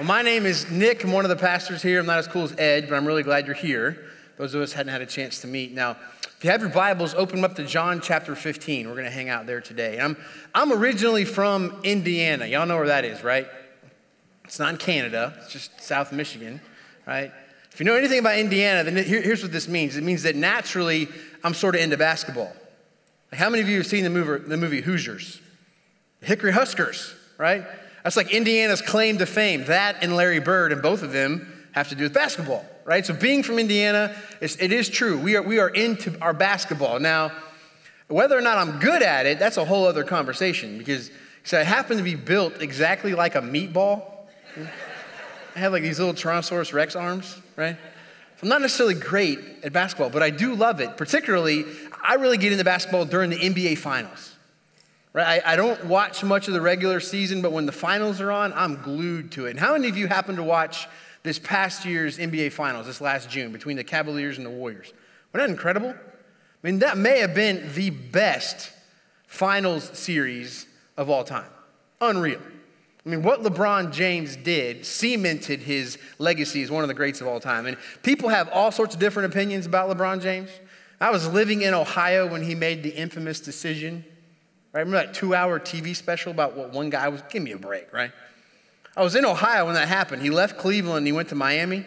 Well, my name is Nick. I'm one of the pastors here. I'm not as cool as Ed, but I'm really glad you're here. Those of us hadn't had a chance to meet. Now, if you have your Bibles, open up to John chapter 15. We're going to hang out there today. I'm, I'm originally from Indiana. Y'all know where that is, right? It's not in Canada, it's just South Michigan, right? If you know anything about Indiana, then here, here's what this means it means that naturally I'm sort of into basketball. Like how many of you have seen the movie, the movie Hoosiers? Hickory Huskers, right? That's like Indiana's claim to fame. That and Larry Bird, and both of them have to do with basketball, right? So being from Indiana, it is true. We are, we are into our basketball. Now, whether or not I'm good at it, that's a whole other conversation because so I happen to be built exactly like a meatball. I have like these little Tyrannosaurus Rex arms, right? So I'm not necessarily great at basketball, but I do love it. Particularly, I really get into basketball during the NBA Finals. Right? I, I, don't watch much of the regular season, but when the finals are on, I'm glued to it. And how many of you happen to watch this past year's NBA Finals, this last June, between the Cavaliers and the Warriors? Wasn't that incredible? I mean, that may have been the best finals series of all time. Unreal. I mean, what LeBron James did cemented his legacy as one of the greats of all time. And people have all sorts of different opinions about LeBron James. I was living in Ohio when he made the infamous decision Right? Remember that two hour TV special about what one guy was? Give me a break, right? I was in Ohio when that happened. He left Cleveland and he went to Miami.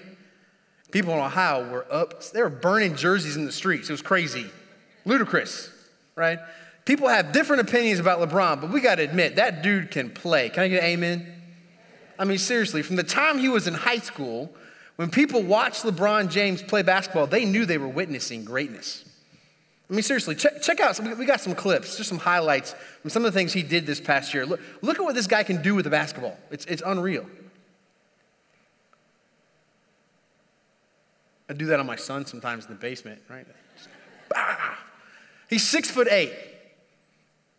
People in Ohio were up, they were burning jerseys in the streets. It was crazy, ludicrous, right? People have different opinions about LeBron, but we got to admit that dude can play. Can I get an amen? I mean, seriously, from the time he was in high school, when people watched LeBron James play basketball, they knew they were witnessing greatness. I mean, seriously, check, check out, we got some clips, just some highlights from some of the things he did this past year. Look, look at what this guy can do with the basketball. It's, it's unreal. I do that on my son sometimes in the basement, right? He's six foot eight.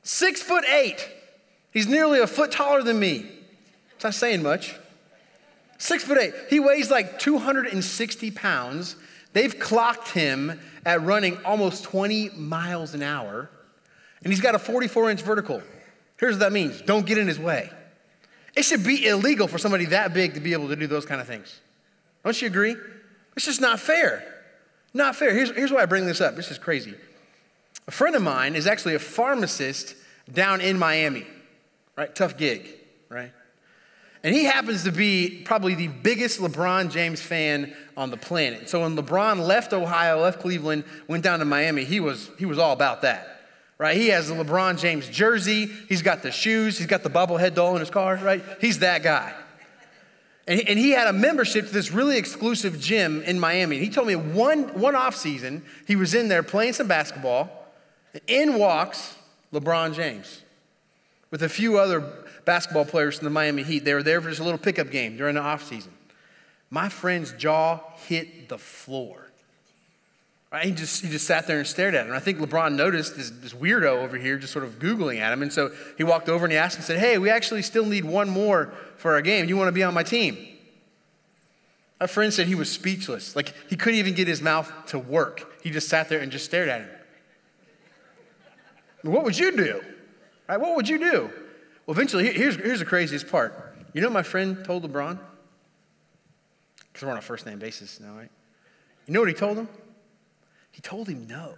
Six foot eight. He's nearly a foot taller than me. It's not saying much. Six foot eight. He weighs like 260 pounds. They've clocked him at running almost 20 miles an hour, and he's got a 44 inch vertical. Here's what that means don't get in his way. It should be illegal for somebody that big to be able to do those kind of things. Don't you agree? It's just not fair. Not fair. Here's, here's why I bring this up. This is crazy. A friend of mine is actually a pharmacist down in Miami, right? Tough gig, right? And he happens to be probably the biggest LeBron James fan on the planet. So when LeBron left Ohio, left Cleveland, went down to Miami, he was, he was all about that. Right? He has the LeBron James jersey, he's got the shoes, he's got the bobblehead doll in his car, right? He's that guy. And and he had a membership to this really exclusive gym in Miami. And He told me one, one off season, he was in there playing some basketball. and In walks LeBron James with a few other basketball players from the Miami Heat. They were there for just a little pickup game during the offseason. My friend's jaw hit the floor. Right? He just, he just sat there and stared at him. I think LeBron noticed this, this weirdo over here just sort of Googling at him. And so he walked over and he asked him, said, Hey, we actually still need one more for our game. You want to be on my team? My friend said he was speechless. Like he couldn't even get his mouth to work. He just sat there and just stared at him. What would you do? Right? What would you do? Well, eventually, here's, here's the craziest part. You know what my friend told LeBron? Because we're on a first name basis now, right? You know what he told him? He told him no.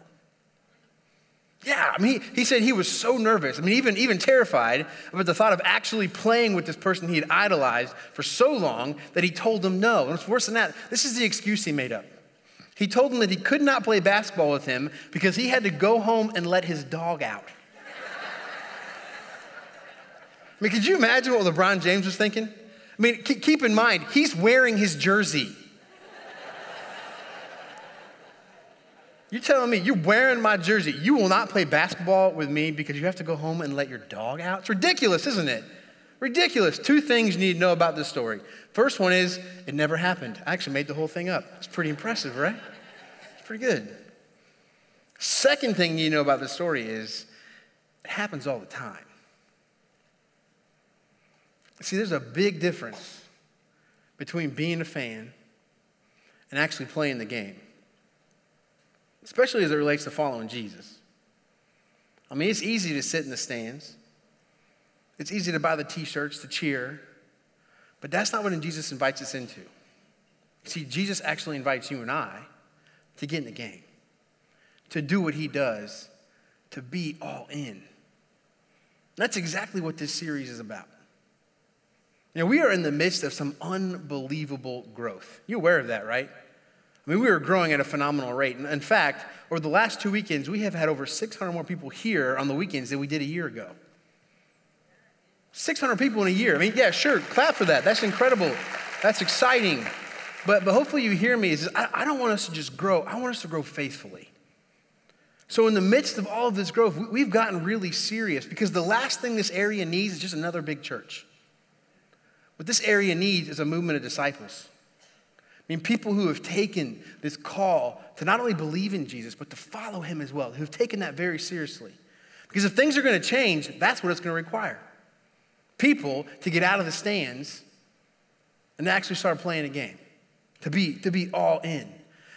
Yeah, I mean, he, he said he was so nervous, I mean, even, even terrified about the thought of actually playing with this person he had idolized for so long that he told him no. And it's worse than that. This is the excuse he made up. He told him that he could not play basketball with him because he had to go home and let his dog out. I mean, could you imagine what LeBron James was thinking? I mean, keep in mind, he's wearing his jersey. You're telling me you're wearing my jersey. You will not play basketball with me because you have to go home and let your dog out? It's ridiculous, isn't it? Ridiculous. Two things you need to know about this story. First one is it never happened. I actually made the whole thing up. It's pretty impressive, right? It's pretty good. Second thing you know about this story is it happens all the time. See, there's a big difference between being a fan and actually playing the game, especially as it relates to following Jesus. I mean, it's easy to sit in the stands, it's easy to buy the t shirts to cheer, but that's not what Jesus invites us into. See, Jesus actually invites you and I to get in the game, to do what he does, to be all in. That's exactly what this series is about. You know, we are in the midst of some unbelievable growth. You're aware of that, right? I mean, we are growing at a phenomenal rate. In fact, over the last two weekends, we have had over 600 more people here on the weekends than we did a year ago. 600 people in a year. I mean, yeah, sure, clap for that. That's incredible. That's exciting. But, but hopefully you hear me is I, don't want us to just grow. I want us to grow faithfully. So in the midst of all of this growth, we, we've gotten really serious because the last thing this area needs is just another big church. What this area needs is a movement of disciples. I mean, people who have taken this call to not only believe in Jesus, but to follow him as well, who've taken that very seriously. Because if things are going to change, that's what it's going to require. People to get out of the stands and actually start playing a game, to be, to be all in.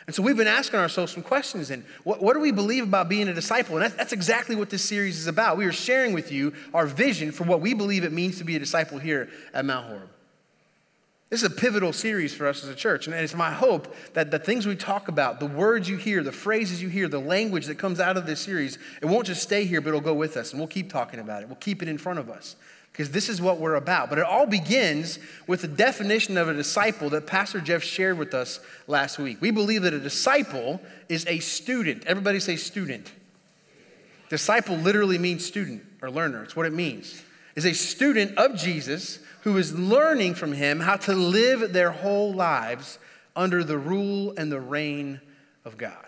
And so we've been asking ourselves some questions and what, what do we believe about being a disciple? And that's, that's exactly what this series is about. We are sharing with you our vision for what we believe it means to be a disciple here at Mount Horeb. This is a pivotal series for us as a church. And it's my hope that the things we talk about, the words you hear, the phrases you hear, the language that comes out of this series, it won't just stay here, but it'll go with us. And we'll keep talking about it. We'll keep it in front of us because this is what we're about. But it all begins with the definition of a disciple that Pastor Jeff shared with us last week. We believe that a disciple is a student. Everybody say student. Disciple literally means student or learner. It's what it means. Is a student of Jesus who is learning from him how to live their whole lives under the rule and the reign of God.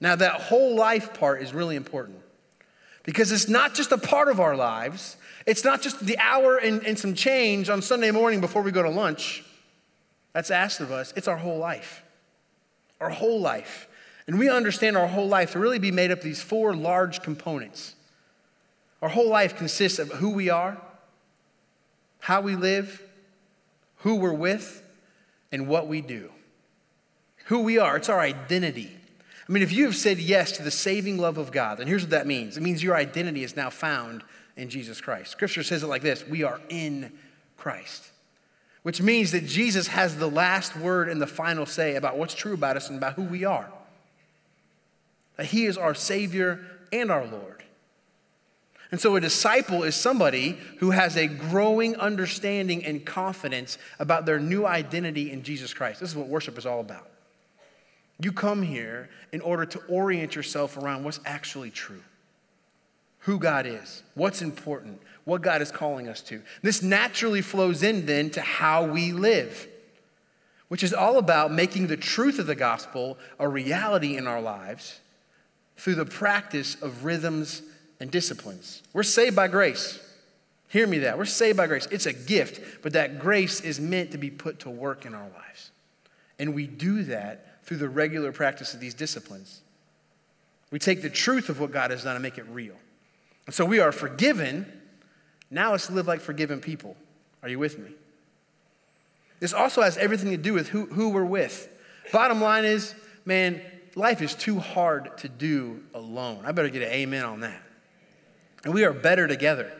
Now, that whole life part is really important because it's not just a part of our lives, it's not just the hour and, and some change on Sunday morning before we go to lunch. That's asked of us. It's our whole life. Our whole life. And we understand our whole life to really be made up of these four large components. Our whole life consists of who we are, how we live, who we're with, and what we do. Who we are, it's our identity. I mean, if you have said yes to the saving love of God, then here's what that means it means your identity is now found in Jesus Christ. Scripture says it like this we are in Christ, which means that Jesus has the last word and the final say about what's true about us and about who we are. That He is our Savior and our Lord. And so a disciple is somebody who has a growing understanding and confidence about their new identity in Jesus Christ. This is what worship is all about. You come here in order to orient yourself around what's actually true who God is, what's important, what God is calling us to. This naturally flows in then to how we live, which is all about making the truth of the gospel a reality in our lives through the practice of rhythms and disciplines. We're saved by grace. Hear me that. We're saved by grace. It's a gift, but that grace is meant to be put to work in our lives. And we do that through the regular practice of these disciplines. We take the truth of what God has done and make it real. And so we are forgiven. Now let's live like forgiven people. Are you with me? This also has everything to do with who, who we're with. Bottom line is, man, life is too hard to do alone. I better get an amen on that. And we are better together.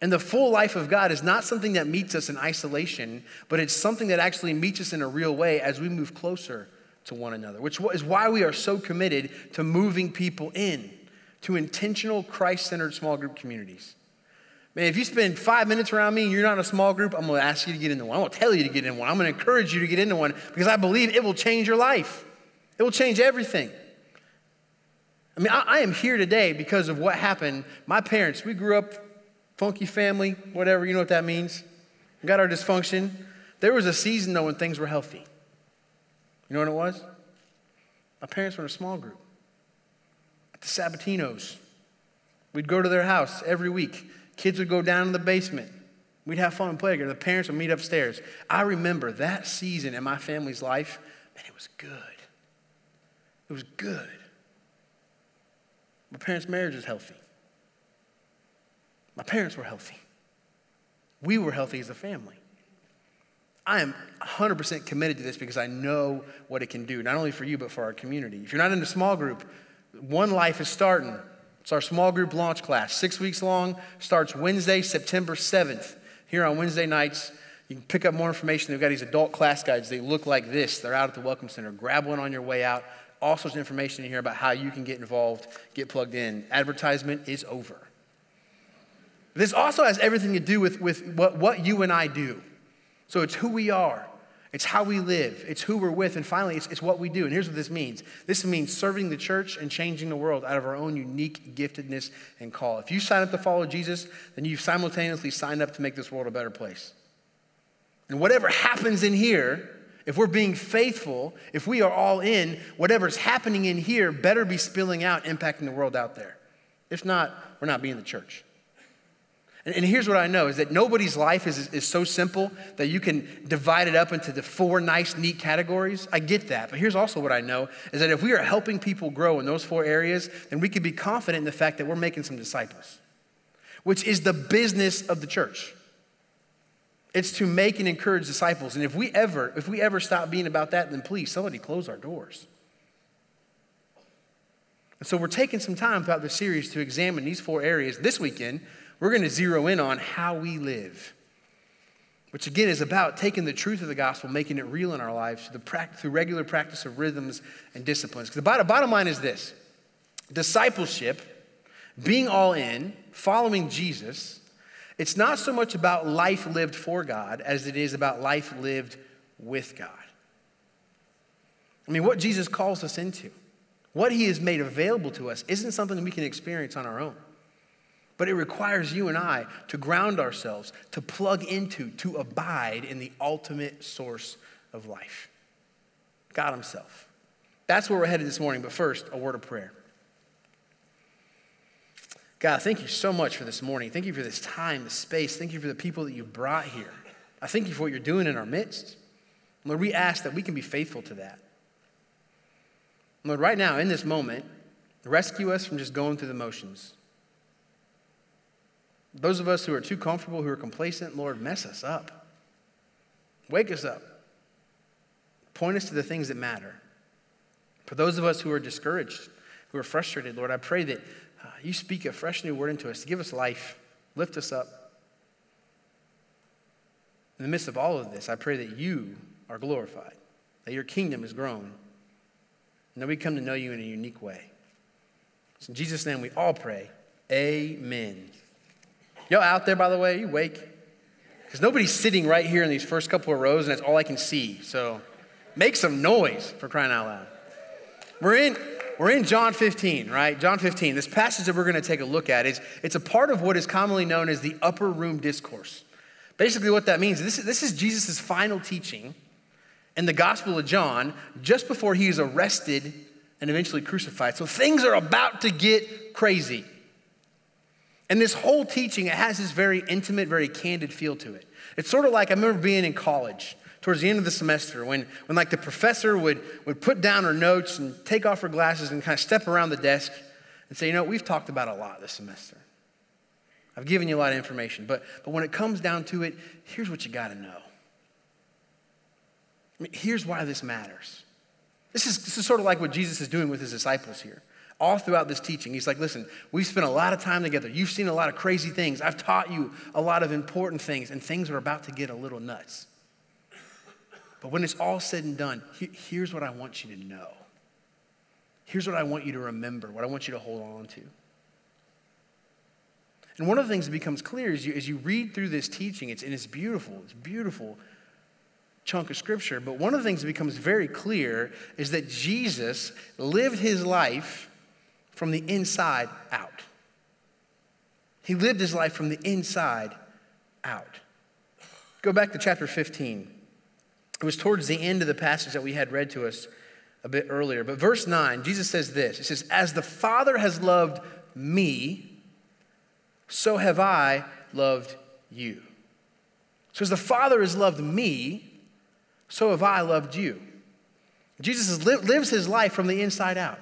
And the full life of God is not something that meets us in isolation, but it's something that actually meets us in a real way as we move closer to one another, which is why we are so committed to moving people in to intentional Christ centered small group communities. Man, if you spend five minutes around me and you're not in a small group, I'm to ask you to get into one. I'm to tell you to get in one. I'm to encourage you to get into one because I believe it will change your life. It will change everything. I mean, I, I, am here today because of what happened. My parents, we grew up funky family, whatever, you know what that means. We got our dysfunction. There was a season, though, when things were healthy. You know what it was? My parents were in a small group. The Sabatinos, we'd go to their house every week. Kids would go down in the basement. We'd have fun and play together. The parents would meet upstairs. I remember that season in my family's life, and it was good. It was good. My parents' marriage is healthy. My parents were healthy. We were healthy as a family. I am 100% committed to this because I know what it can do, not only for you, but for our community. If you're not in a small group, One Life is starting. It's our small group launch class, six weeks long, starts Wednesday, September 7th, here on Wednesday nights. You can pick up more information. They've got these adult class guides. They look like this. They're out at the Welcome Center. Grab one on your way out. All sorts of information in here about how you can get involved, get plugged in. Advertisement is over. This also has everything to do with, with what, what you and I do. So it's who we are, it's how we live, it's who we're with, and finally, it's, it's what we do. And here's what this means this means serving the church and changing the world out of our own unique giftedness and call. If you sign up to follow Jesus, then you've simultaneously signed up to make this world a better place. And whatever happens in here, if we're being faithful, if we are all in, whatever's happening in here better be spilling out, impacting the world out there. If not, we're not being the church. And, and here's what I know is that nobody's life is, is so simple that you can divide it up into the four nice, neat categories. I get that. But here's also what I know is that if we are helping people grow in those four areas, then we can be confident in the fact that we're making some disciples, which is the business of the church. It's to make and encourage disciples. And if we ever, if we ever stop being about that, then please somebody close our doors. And so we're taking some time throughout the series to examine these four areas. This weekend, we're going to zero in on how we live, which again is about taking the truth of the gospel, making it real in our lives through, the through regular practice of rhythms and disciplines. Because the bottom, bottom line is this discipleship, being all in, following Jesus, it's not so much about life lived for God as it is about life lived with God. I mean, what Jesus calls us into, what he has made available to us, isn't something we can experience on our own. But it requires you and I to ground ourselves, to plug into, to abide in the ultimate source of life God Himself. That's where we're headed this morning. But first, a word of prayer. God, thank you so much for this morning. Thank you for this time, this space. Thank you for the people that you've brought here. I thank you for what you're doing in our midst. Lord, we ask that we can be faithful to that. Lord, right now, in this moment, rescue us from just going through the motions. Those of us who are too comfortable, who are complacent, Lord, mess us up. Wake us up. Point us to the things that matter. For those of us who are discouraged, who are frustrated, Lord, I pray that uh, you speak a fresh new word into us give us life, lift us up. In the midst of all of this, I pray that you are glorified, that your kingdom is grown, and that we come to know you in a unique way. So in Jesus' name, we all pray. Amen. Y'all out there, by the way? You wake? Because nobody's sitting right here in these first couple of rows, and that's all I can see. So make some noise for crying out loud. We're in, we're in John 15, right? John 15. This passage that we're going to take a look at is it's a part of what is commonly known as the upper room discourse. Basically, what that means, this is, this is Jesus' final teaching in the Gospel of John just before he is arrested and eventually crucified. So things are about to get crazy. And this whole teaching, it has this very intimate, very candid feel to it. It's sort of like I remember being in college towards the end of the semester when, when like the professor would, would put down her notes and take off her glasses and kind of step around the desk and say, you know, we've talked about a lot this semester. I've given you a lot of information, but, but when it comes down to it, here's what you got to know. I mean, here's why this matters. This is, this is sort of like what Jesus is doing with his disciples here all throughout this teaching. He's like, listen, we've spent a lot of time together. You've seen a lot of crazy things. I've taught you a lot of important things, and things are about to get a little nuts. But when it's all said and done, here's what I want you to know. Here's what I want you to remember, what I want you to hold on to. And one of the things that becomes clear as you, as you read through this teaching, it's, and it's beautiful, it's beautiful chunk of scripture, but one of the things that becomes very clear is that Jesus lived his life from the inside out. He lived his life from the inside out. Go back to chapter 15. It was towards the end of the passage that we had read to us a bit earlier. But verse 9, Jesus says this He says, As the Father has loved me, so have I loved you. So as the Father has loved me, so have I loved you. Jesus lives his life from the inside out.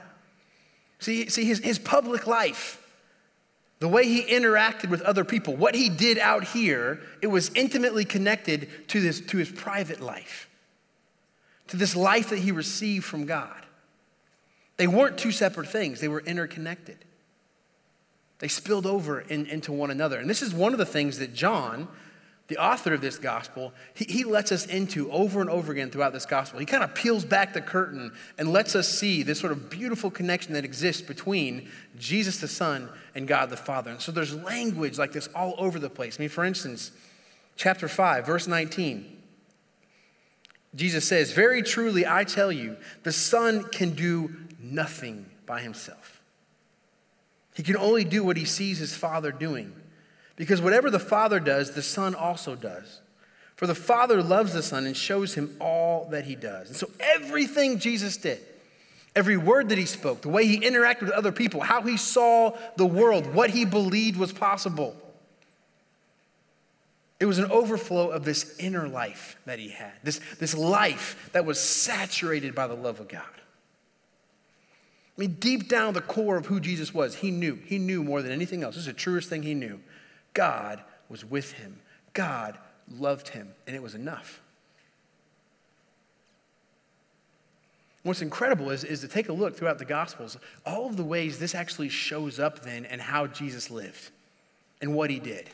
See, see his, his public life, the way he interacted with other people, what he did out here, it was intimately connected to, this, to his private life, to this life that he received from God. They weren't two separate things, they were interconnected. They spilled over in, into one another. And this is one of the things that John the author of this gospel, he, he lets us into over and over again throughout this gospel. He kind of peels back the curtain and lets us see this sort of beautiful connection that exists between Jesus the Son and God the Father. And so there's language like this all over the place. I mean, for instance, chapter 5, verse 19. Jesus says, Very truly, I tell you, the Son can do nothing by himself. He can only do what he sees his Father doing. Because whatever the Father does, the Son also does. For the Father loves the Son and shows him all that he does. And so everything Jesus did, every word that he spoke, the way he interacted with other people, how he saw the world, what he believed was possible, it was an overflow of this inner life that he had, this, this life that was saturated by the love of God. I mean, deep down the core of who Jesus was, he knew. He knew more than anything else. This is the truest thing he knew. God was with him, God loved him, and it was enough. What's incredible is, is to take a look throughout the Gospels, all of the ways this actually shows up then and how Jesus lived and what he did.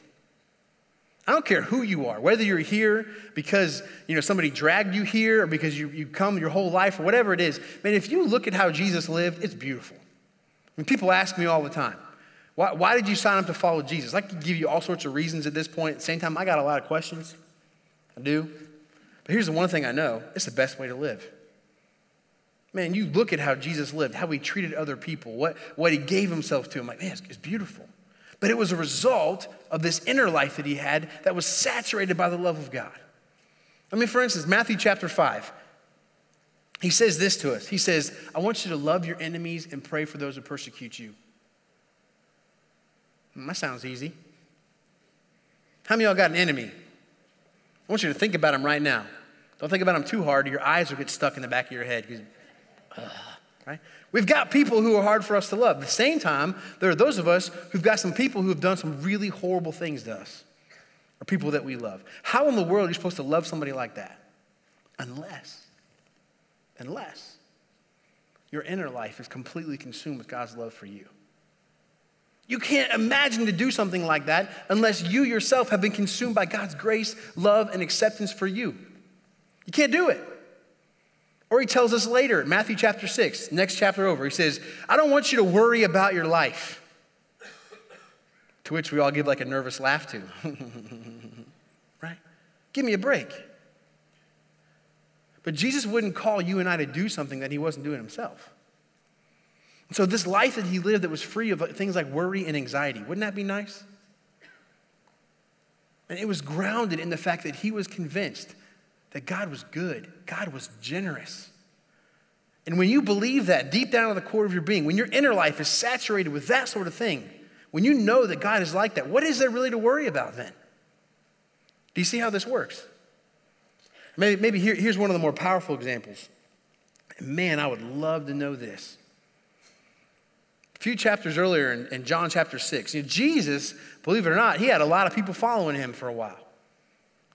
I don't care who you are, whether you're here because you know somebody dragged you here or because you, you come your whole life or whatever it is. Man, if you look at how Jesus lived, it's beautiful. I mean, people ask me all the time, why, why did you sign up to follow Jesus? I could give you all sorts of reasons at this point. At the same time, I got a lot of questions. I do. But here's the one thing I know it's the best way to live. Man, you look at how Jesus lived, how he treated other people, what, what he gave himself to. I'm like, man, it's, it's beautiful. But it was a result of this inner life that he had that was saturated by the love of God. I mean, for instance, Matthew chapter 5. He says this to us. He says, I want you to love your enemies and pray for those who persecute you. Hmm, that sounds easy. How many of y'all got an enemy? I want you to think about him right now. Don't think about him too hard, your eyes will get stuck in the back of your head. Right? We've got people who are hard for us to love. At the same time, there are those of us who've got some people who have done some really horrible things to us, or people that we love. How in the world are you supposed to love somebody like that? Unless, unless your inner life is completely consumed with God's love for you. You can't imagine to do something like that unless you yourself have been consumed by God's grace, love, and acceptance for you. You can't do it. Or he tells us later, Matthew chapter 6, next chapter over, he says, I don't want you to worry about your life. To which we all give like a nervous laugh to. right? Give me a break. But Jesus wouldn't call you and I to do something that he wasn't doing himself. So, this life that he lived that was free of things like worry and anxiety, wouldn't that be nice? And it was grounded in the fact that he was convinced that God was good, God was generous. And when you believe that deep down in the core of your being, when your inner life is saturated with that sort of thing, when you know that God is like that, what is there really to worry about then? Do you see how this works? Maybe, maybe here, here's one of the more powerful examples. Man, I would love to know this few chapters earlier in, in John chapter 6, you know, Jesus, believe it or not, he had a lot of people following him for a while.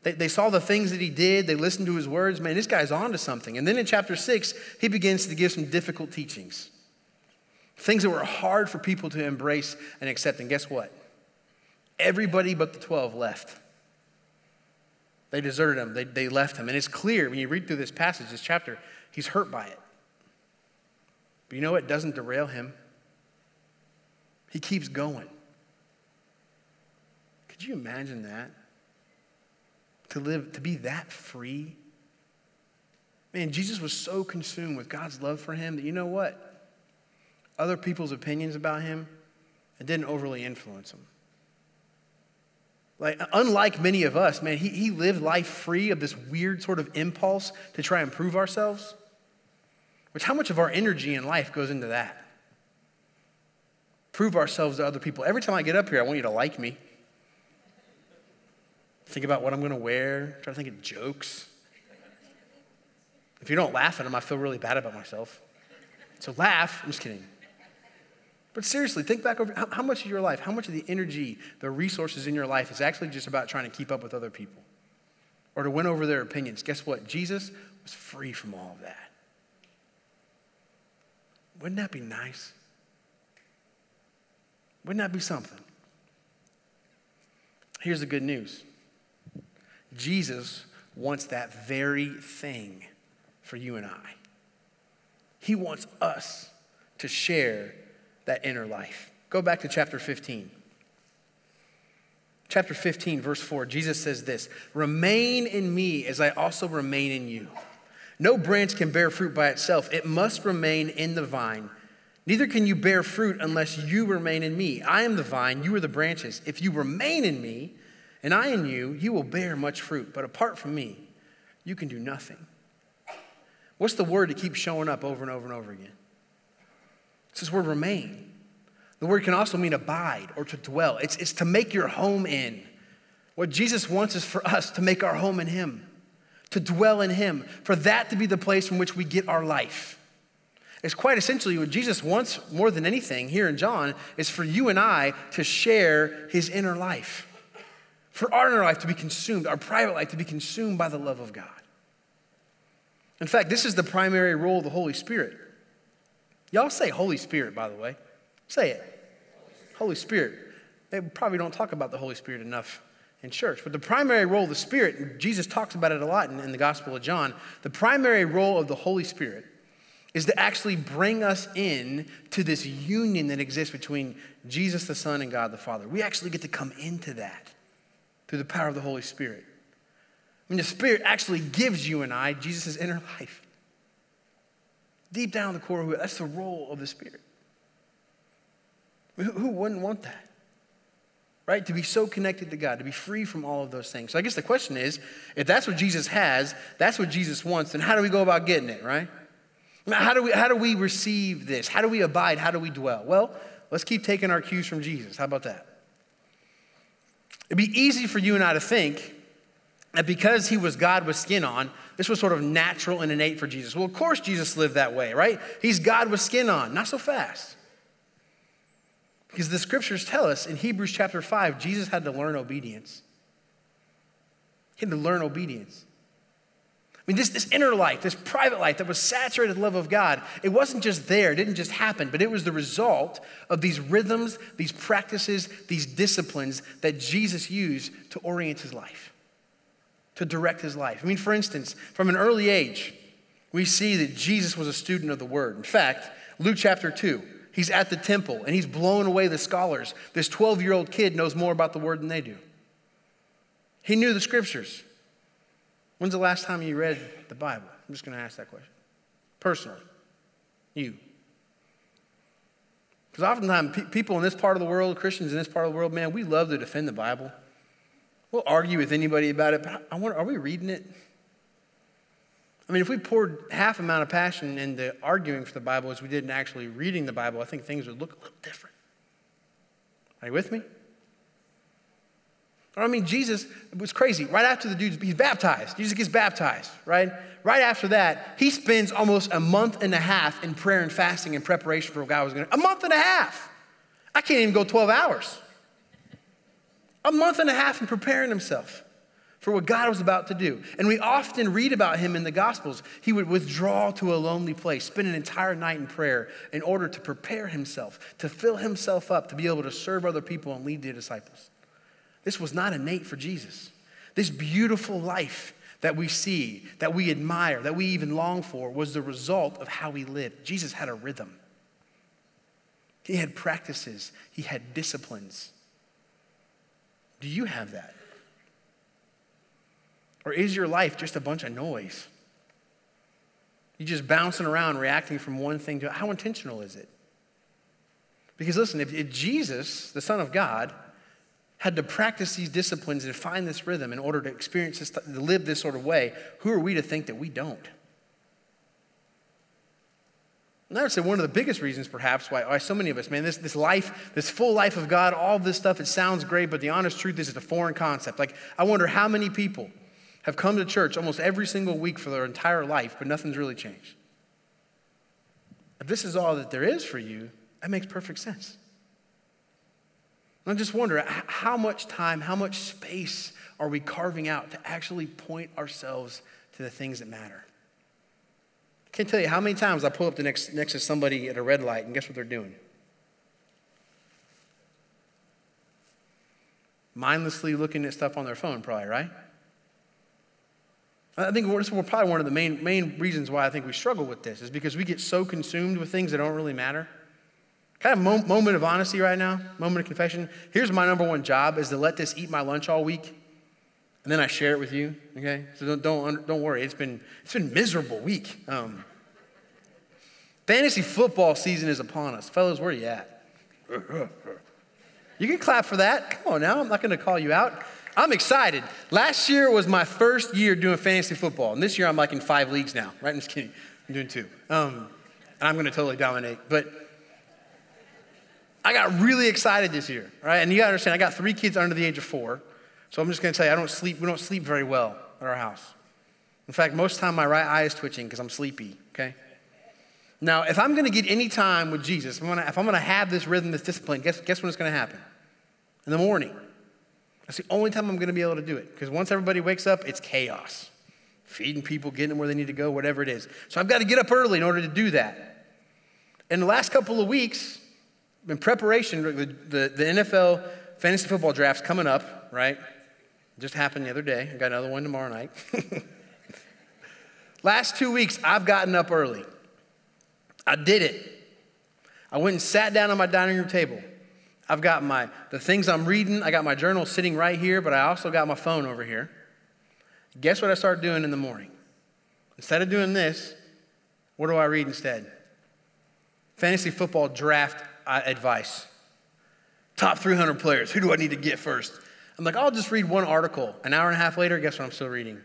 They, they saw the things that he did, they listened to his words. Man, this guy's on to something. And then in chapter 6, he begins to give some difficult teachings. Things that were hard for people to embrace and accept. And guess what? Everybody but the 12 left. They deserted him, they, they left him. And it's clear when you read through this passage, this chapter, he's hurt by it. But you know what? Doesn't derail him. He keeps going. Could you imagine that? To live, to be that free? Man, Jesus was so consumed with God's love for him that you know what? Other people's opinions about him, it didn't overly influence him. Like, unlike many of us, man, he, he lived life free of this weird sort of impulse to try and prove ourselves. Which, how much of our energy in life goes into that? Prove ourselves to other people. Every time I get up here, I want you to like me. Think about what I'm going to wear, try to think of jokes. If you don't laugh at them, I feel really bad about myself. So laugh. I'm just kidding. But seriously, think back over how, much of your life, how much of the energy, the resources in your life is actually just about trying to keep up with other people or to win over their opinions. Guess what? Jesus was free from all of that. Wouldn't that be nice? Wouldn't that be something? Here's the good news Jesus wants that very thing for you and I. He wants us to share that inner life. Go back to chapter 15. Chapter 15, verse 4, Jesus says this Remain in me as I also remain in you. No branch can bear fruit by itself, it must remain in the vine. Neither can you bear fruit unless you remain in me. I am the vine, you are the branches. If you remain in me, and I in you, you will bear much fruit. But apart from me, you can do nothing. What's the word that keeps showing up over and over and over again? This word remain. The word can also mean abide or to dwell. It's, it's to make your home in. What Jesus wants is for us to make our home in Him, to dwell in Him, for that to be the place from which we get our life. It's quite essentially what Jesus wants more than anything here in John is for you and I to share His inner life, for our inner life to be consumed, our private life to be consumed by the love of God. In fact, this is the primary role of the Holy Spirit. Y'all say Holy Spirit, by the way. Say it. Holy Spirit. They probably don't talk about the Holy Spirit enough in church. But the primary role of the Spirit, Jesus talks about it a lot in, in, the Gospel of John, the primary role of the Holy Spirit is to actually bring us in to this union that exists between Jesus the Son and God the Father. We actually get to come into that through the power of the Holy Spirit. I mean, the Spirit actually gives you and I Jesus' inner life. Deep down in the core, that's the role of the Spirit. Who wouldn't want that? Right? To be so connected to God, to be free from all of those things. So I guess the question is if that's what Jesus has, that's what Jesus wants, then how do we go about getting it, right? How do we, how do we receive this? How do we abide? How do we dwell? Well, let's keep taking our cues from Jesus. How about that? It'd be easy for you and I to think that because he was God with skin on, this was sort of natural and innate for Jesus. Well, of course, Jesus lived that way, right? He's God with skin on. Not so fast. Because the scriptures tell us in Hebrews chapter 5, Jesus had to learn obedience. He had to learn obedience. I mean, this, this inner life, this private life that was saturated with love of God, it wasn't just there, it didn't just happen, but it was the result of these rhythms, these practices, these disciplines that Jesus used to orient his life, to direct his life. I mean, for instance, from an early age, we see that Jesus was a student of the word. In fact, Luke chapter 2, He's at the temple and he's blown away the scholars. This 12 year old kid knows more about the word than they do. He knew the scriptures. When's the last time you read the Bible? I'm just going to ask that question. Personally, you. Because oftentimes, pe- people in this part of the world, Christians in this part of the world, man, we love to defend the Bible. We'll argue with anybody about it, but I wonder, are we reading it? I mean, if we poured half amount of passion into arguing for the Bible as we did in actually reading the Bible, I think things would look a little different. Are you with me? I mean, Jesus was crazy. Right after the dude, he's baptized. Jesus gets baptized, right? Right after that, he spends almost a month and a half in prayer and fasting in preparation for what God was going to. Do. A month and a half. I can't even go 12 hours. A month and a half in preparing himself for what God was about to do. And we often read about him in the Gospels. He would withdraw to a lonely place, spend an entire night in prayer in order to prepare himself, to fill himself up, to be able to serve other people and lead the disciples. This was not innate for Jesus. This beautiful life that we see, that we admire, that we even long for, was the result of how he lived. Jesus had a rhythm, he had practices, he had disciplines. Do you have that? Or is your life just a bunch of noise? You're just bouncing around, reacting from one thing to how intentional is it? Because listen, if, if Jesus, the Son of God, had to practice these disciplines and find this rhythm in order to experience this, to live this sort of way, who are we to think that we don't? And I would say one of the biggest reasons, perhaps, why, why so many of us, man, this, this life, this full life of God, all this stuff, it sounds great, but the honest truth is it's a foreign concept. Like, I wonder how many people have come to church almost every single week for their entire life, but nothing's really changed. If this is all that there is for you, that makes perfect sense. I just wonder how much time, how much space are we carving out to actually point ourselves to the things that matter? I can't tell you how many times I pull up the next, next to somebody at a red light and guess what they're doing? Mindlessly looking at stuff on their phone, probably, right? I think this is probably one of the main, main reasons why I think we struggle with this is because we get so consumed with things that don't really matter. Kind of mo- moment of honesty right now, moment of confession. Here's my number one job is to let this eat my lunch all week, and then I share it with you. Okay, so don't don't, don't worry. It's been it's been miserable week. Um, fantasy football season is upon us, fellas. Where are you at? You can clap for that. Come on now. I'm not going to call you out. I'm excited. Last year was my first year doing fantasy football, and this year I'm like in five leagues now. Right? I'm just kidding. I'm doing two. Um, and I'm going to totally dominate. But I got really excited this year, right? And you got to understand, I got three kids under the age of four, so I'm just to tell you, I don't sleep. We don't sleep very well at our house. In fact, most of the time my right eye is twitching because I'm sleepy. Okay. Now, if I'm to get any time with Jesus, if I'm going to have this rhythm, this discipline, guess, guess when it's to happen? In the morning. That's the only time I'm to be able to do it because once everybody wakes up, it's chaos. Feeding people, getting them where they need to go, whatever it is. So I've got to get up early in order to do that. In the last couple of weeks, in preparation, the, the, the NFL fantasy football draft's coming up, right? Just happened the other day. I got another one tomorrow night. last two weeks, I've gotten up early. I did it. I went and sat down on my dining room table. I've got my the things I'm reading, I got my journal sitting right here, but I also got my phone over here. Guess what I start doing in the morning? Instead of doing this, what do I read instead? Fantasy football draft uh, advice. Top 300 players. Who do I need to get first? I'm like, I'll just read one article. An hour and a half later, guess what I'm still reading?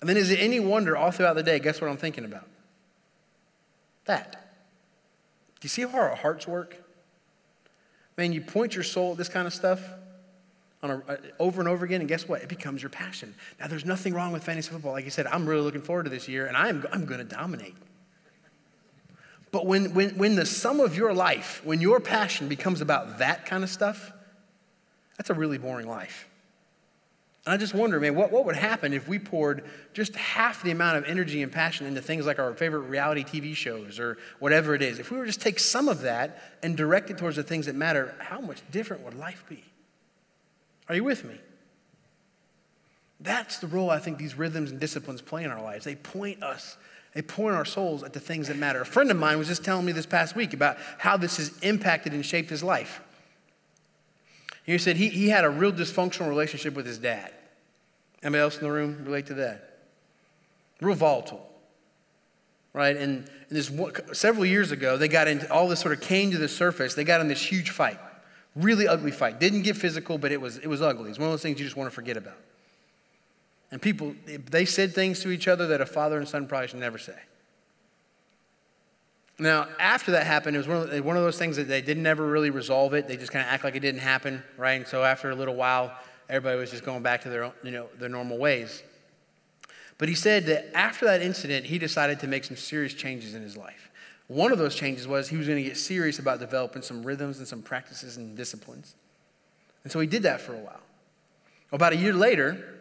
And then is it any wonder all throughout the day, guess what I'm thinking about? That. Do you see how our hearts work? Man, you point your soul at this kind of stuff on a, uh, over and over again, and guess what? It becomes your passion. Now, there's nothing wrong with fantasy football. Like you said, I'm really looking forward to this year, and I'm, I'm going to dominate. But when, when, when the sum of your life, when your passion becomes about that kind of stuff, that's a really boring life. And I just wonder, man, what, what would happen if we poured just half the amount of energy and passion into things like our favorite reality TV shows or whatever it is? If we were just take some of that and direct it towards the things that matter, how much different would life be? Are you with me? That's the role I think these rhythms and disciplines play in our lives. They point us, they point our souls at the things that matter. A friend of mine was just telling me this past week about how this has impacted and shaped his life. He said he, he had a real dysfunctional relationship with his dad. Anybody else in the room relate to that? Real volatile, right? And, and this several years ago, they got into all this sort of came to the surface. They got in this huge fight, really ugly fight. Didn't get physical, but it was it was ugly. It's one of those things you just want to forget about. And people, they said things to each other that a father and son probably should never say. Now, after that happened, it was one of, the, one of those things that they didn't ever really resolve it. They just kind of act like it didn't happen, right? And so after a little while, everybody was just going back to their, you know, their normal ways. But he said that after that incident, he decided to make some serious changes in his life. One of those changes was he was going to get serious about developing some rhythms and some practices and disciplines. And so he did that for a while. About a year later,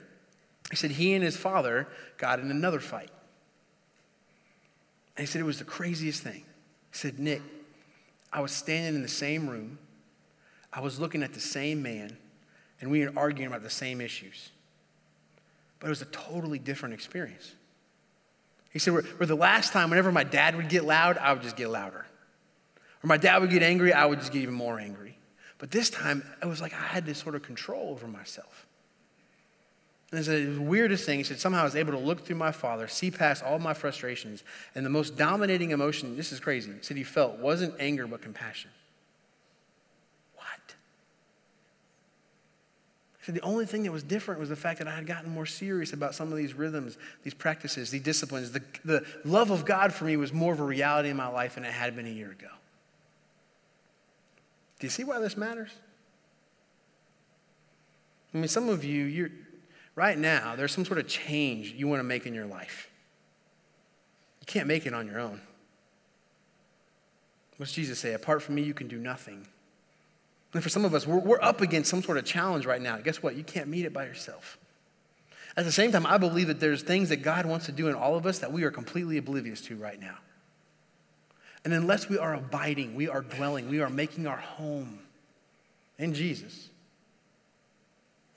he said he and his father got in another fight. And he said it was the craziest thing. He said, Nick, I was standing in the same room, I was looking at the same man, and we were arguing about the same issues. But it was a totally different experience. He said, where, the last time, whenever my dad would get loud, I would just get louder. Or my dad would get angry, I would just get even more angry. But this time, it was like I had this sort of control over myself. And it's the weirdest thing, he said, somehow I was able to look through my father, see past all my frustrations, and the most dominating emotion, this is crazy, he said he felt wasn't anger, but compassion. What? Said the only thing that was different was the fact that I had gotten more serious about some of these rhythms, these practices, these disciplines. The, the love of God for me was more of a reality in my life than it had been a year ago. Do you see why this matters? I mean, some of you, you're, right now, there's some sort of change you want to make in your life. You can't make it on your own. What's Jesus say? Apart from me, you can do nothing. And for some of us, we're, we're up against some sort of challenge right now. Guess what? You can't meet it by yourself. At the same time, I believe that there's things that God wants to do in all of us that we are completely oblivious to right now. And unless we are abiding, we are dwelling, we are making our home in Jesus,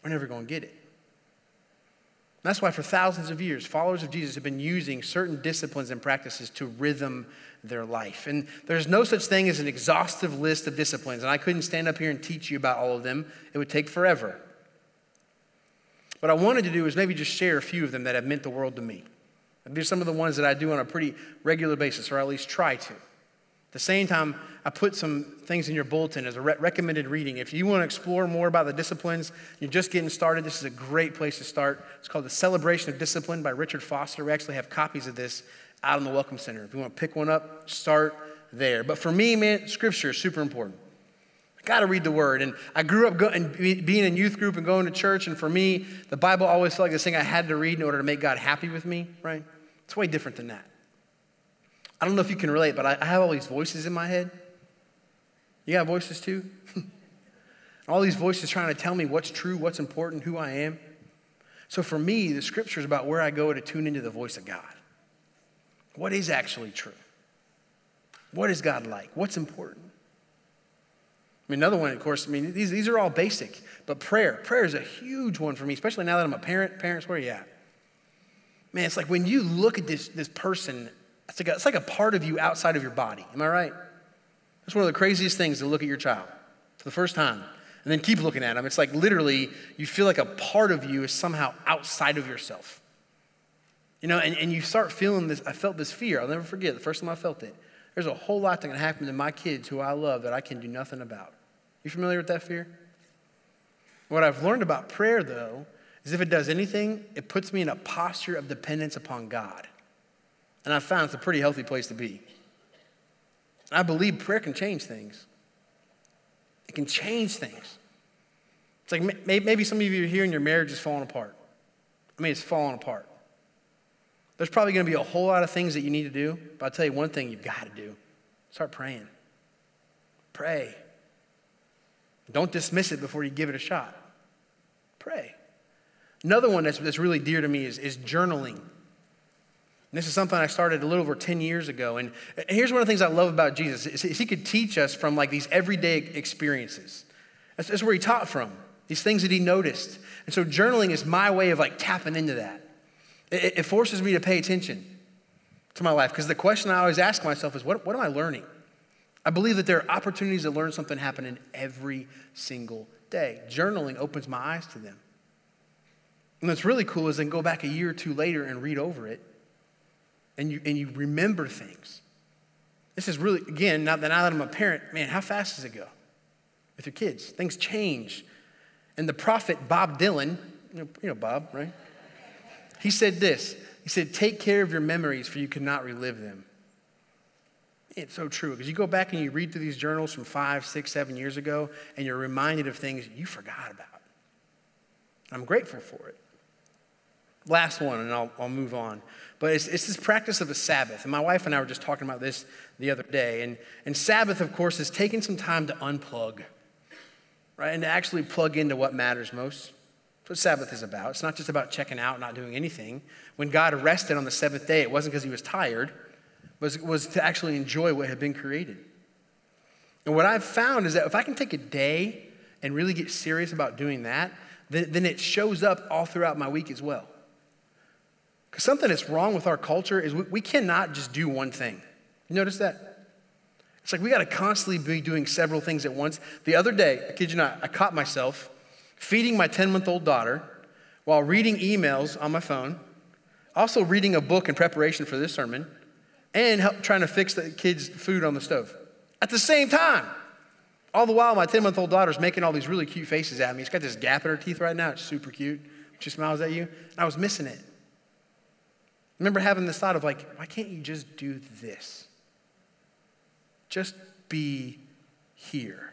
we're never going to get it. That's why for thousands of years, followers of Jesus have been using certain disciplines and practices to rhythm their life. And there's no such thing as an exhaustive list of disciplines. And I couldn't stand up here and teach you about all of them, it would take forever. What I wanted to do is maybe just share a few of them that have meant the world to me. These are some of the ones that I do on a pretty regular basis, or at least try to. At the same time, I put some things in your bulletin as a re- recommended reading. If you want to explore more about the disciplines, you're just getting started, this is a great place to start. It's called The Celebration of Discipline by Richard Foster. We actually have copies of this out in the Welcome Center. If you want to pick one up, start there. But for me, man, scripture is super important. I got to read the word. And I grew up go- and being in youth group and going to church. And for me, the Bible always felt like this thing I had to read in order to make God happy with me, right? It's way different than that. I don't know if you can relate, but I, have all these voices in my head. You got voices too? all these voices trying to tell me what's true, what's important, who I am. So for me, the scripture is about where I go to tune into the voice of God. What is actually true? What is God like? What's important? I mean, another one, of course, I mean, these, these are all basic, but prayer. Prayer is a huge one for me, especially now that I'm a parent. Parents, where are you at? Man, it's like when you look at this, this person, it's like, a, it's like a part of you outside of your body. Am I right? It's one of the craziest things to look at your child for the first time and then keep looking at them. It's like literally you feel like a part of you is somehow outside of yourself. You know, and, and you start feeling this. I felt this fear. I'll never forget the first time I felt it. There's a whole lot that can happen to my kids who I love that I can do nothing about. You familiar with that fear? What I've learned about prayer, though, is if it does anything, it puts me in a posture of dependence upon God. And I found it's a pretty healthy place to be. I believe prayer can change things. It can change things. It's like maybe some of you are here and your marriage is falling apart. I mean, it's falling apart. There's probably going to be a whole lot of things that you need to do, but I'll tell you one thing you've got to do start praying. Pray. Don't dismiss it before you give it a shot. Pray. Another one that's, that's really dear to me is, is journaling. This is something I started a little over 10 years ago. And, here's one of the things I love about Jesus is he could teach us from like these everyday experiences. That's, that's where he taught from, these things that he noticed. And so journaling is my way of like tapping into that. It, it forces me to pay attention to my life because the question I always ask myself is what, what am I learning? I believe that there are opportunities to learn something happening every single day. Journaling opens my eyes to them. And what's really cool is then go back a year or two later and read over it, and you, and you remember things. This is really, again, now that, now that I'm a parent, man, how fast does it go with your kids? Things change. And the prophet Bob Dylan, you know, you know Bob, right? He said this He said, Take care of your memories, for you cannot relive them. It's so true because you go back and you read through these journals from five, six, seven years ago, and you're reminded of things you forgot about. I'm grateful for it. Last one, and I'll, I'll move on. But it's, it's this practice of a Sabbath. And my wife and I were just talking about this the other day. And, and Sabbath, of course, is taking some time to unplug, right? And to actually plug into what matters most. That's what Sabbath is about. It's not just about checking out, not doing anything. When God rested on the seventh day, it wasn't because he was tired, it was to actually enjoy what had been created. And what I've found is that if I can take a day and really get serious about doing that, then, then it shows up all throughout my week as well. Because something that's wrong with our culture is we, we cannot just do one thing. You notice that? It's like we got to constantly be doing several things at once. The other day, I kid you not, I caught myself feeding my 10 month old daughter while reading emails on my phone, also reading a book in preparation for this sermon, and help, trying to fix the kids' food on the stove at the same time. All the while, my 10 month old daughter's making all these really cute faces at me. She's got this gap in her teeth right now. It's super cute. She smiles at you. And I was missing it remember having this thought of like, why can't you just do this? Just be here.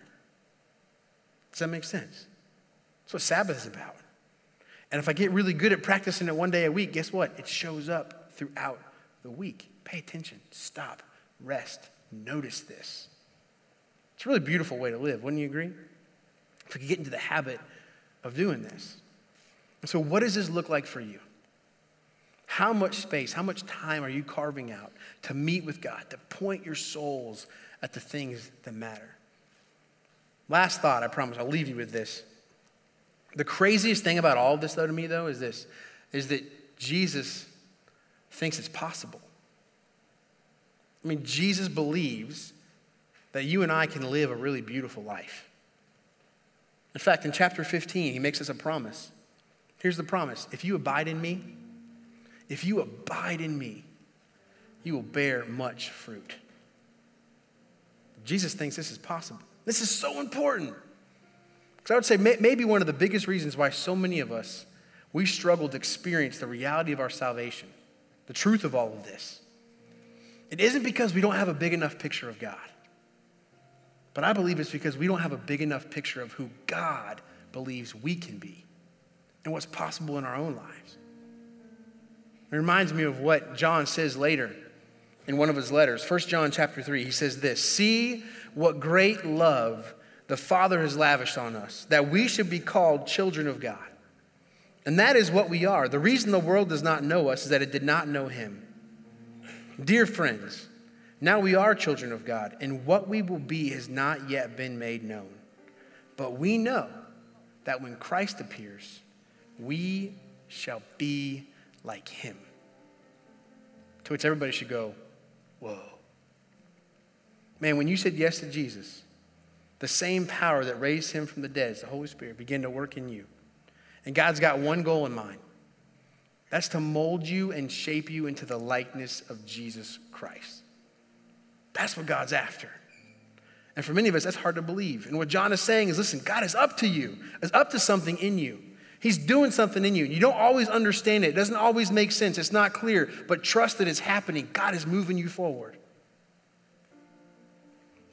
Does that make sense? That's what Sabbath is about. And if I get really good at practicing it one day a week, guess what? It shows up throughout the week. Pay attention, stop, rest, notice this. It's a really beautiful way to live, wouldn't you agree? If we could get into the habit of doing this. And so, what does this look like for you? How much space, how much time are you carving out to meet with God, to point your souls at the things that matter? Last thought, I promise, I'll leave you with this. The craziest thing about all of this, though, to me, though, is this is that Jesus thinks it's possible. I mean, Jesus believes that you and I can live a really beautiful life. In fact, in chapter 15, he makes us a promise. Here's the promise if you abide in me, if you abide in me, you will bear much fruit. Jesus thinks this is possible. This is so important. Because I would say maybe one of the biggest reasons why so many of us we struggle to experience the reality of our salvation, the truth of all of this. It isn't because we don't have a big enough picture of God. But I believe it's because we don't have a big enough picture of who God believes we can be and what's possible in our own lives. It reminds me of what John says later in one of his letters. 1 John chapter 3, he says this See what great love the Father has lavished on us, that we should be called children of God. And that is what we are. The reason the world does not know us is that it did not know him. Dear friends, now we are children of God, and what we will be has not yet been made known. But we know that when Christ appears, we shall be like him. To which everybody should go, Whoa. Man, when you said yes to Jesus, the same power that raised him from the dead, the Holy Spirit, began to work in you. And God's got one goal in mind that's to mold you and shape you into the likeness of Jesus Christ. That's what God's after. And for many of us, that's hard to believe. And what John is saying is listen, God is up to you, is up to something in you. He's doing something in you. You don't always understand it, it doesn't always make sense, it's not clear, but trust that it's happening. God is moving you forward.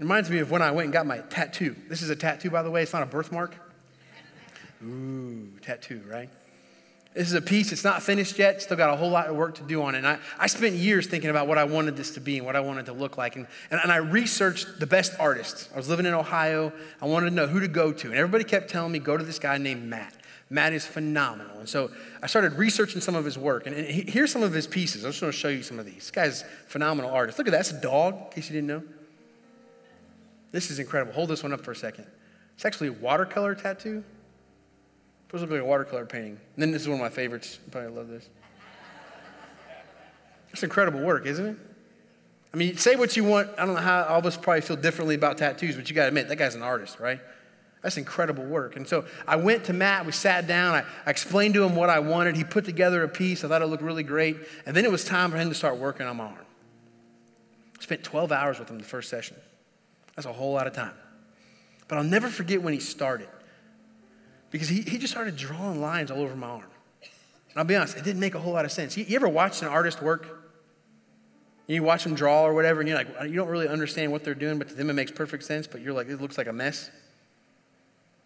It reminds me of when I went and got my tattoo. This is a tattoo, by the way, it's not a birthmark. Ooh, tattoo, right? This is a piece, it's not finished yet, still got a whole lot of work to do on it. And I, I spent years thinking about what I wanted this to be and what I wanted to look like. And, and, and I researched the best artists. I was living in Ohio, I wanted to know who to go to. And everybody kept telling me, go to this guy named Matt. Matt is phenomenal. And so I started researching some of his work. And, and here's some of his pieces. I'm just going to show you some of these. This guy's phenomenal artist. Look at that. That's a dog, in case you didn't know. This is incredible. Hold this one up for a second. It's actually a watercolor tattoo. Supposed to like a watercolor painting. And then this is one of my favorites. You probably love this. It's incredible work, isn't it? I mean, say what you want. I don't know how all of us probably feel differently about tattoos, but you got to admit, that guy's an artist, right? That's incredible work. And so I went to Matt, we sat down, I, I, explained to him what I wanted. He put together a piece. I thought it looked really great. And then it was time for him to start working on my arm. I spent 12 hours with him the first session. That's a whole lot of time. But I'll never forget when he started because he, he just started drawing lines all over my arm. And I'll be honest, it didn't make a whole lot of sense. You, you ever watched an artist work? You watch them draw or whatever, and you're like, you don't really understand what they're doing, but to them it makes perfect sense, but you're like, it looks like a mess.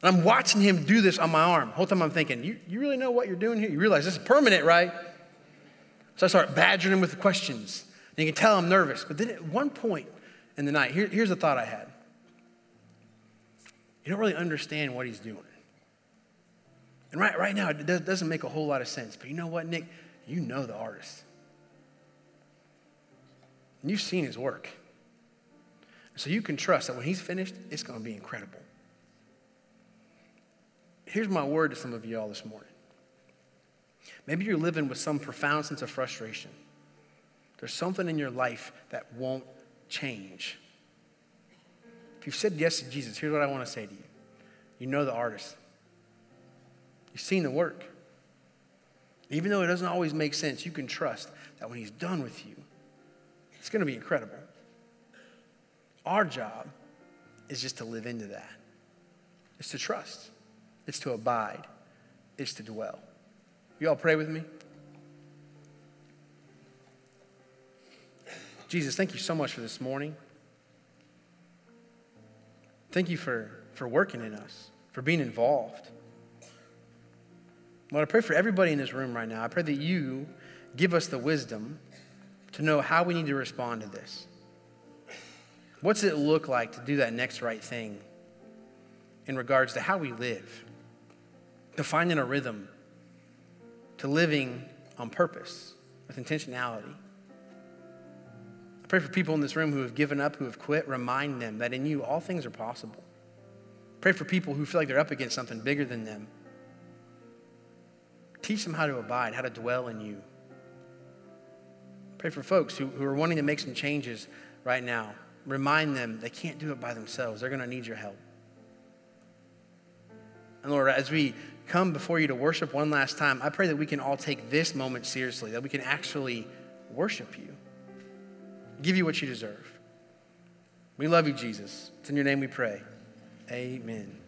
And I'm watching him do this on my arm. The whole time I'm thinking, you, you really know what you're doing here? You realize this is permanent, right? So I start badgering him with questions. And you can tell I'm nervous. But then at one point in the night, here, here's the thought I had. You don't really understand what he's doing. And right, right now, it doesn't make a whole lot of sense. But you know what, Nick? You know the artist. And you've seen his work. So you can trust that when he's finished, it's going to be incredible. Here's my word to some of you all this morning. Maybe you're living with some profound sense of frustration. There's something in your life that won't change. If you've said yes to Jesus, here's what I want to say to you. You know the artist. You've seen the work. Even though it doesn't always make sense, you can trust that when He's done with you, it's going to be incredible. Our job is just to live into that, it's to trust, it's to abide, it's to dwell. You all pray with me? Jesus, thank you so much for this morning. Thank you for, for working in us, for being involved. Lord, I pray for everybody in this room right now. I pray that you give us the wisdom to know how we need to respond to this. What's it look like to do that next right thing in regards to how we live, to finding a rhythm, to living on purpose with intentionality? I pray for people in this room who have given up, who have quit. Remind them that in you all things are possible. Pray for people who feel like they're up against something bigger than them Teach them how to abide, how to dwell in you. Pray for folks who, who are wanting to make some changes right now. Remind them they can't do it by themselves. They're going to need your help. And Lord, as we come before you to worship one last time, I pray that we can all take this moment seriously, that we can actually worship you, give you what you deserve. We love you, Jesus. It's in your name we pray. Amen.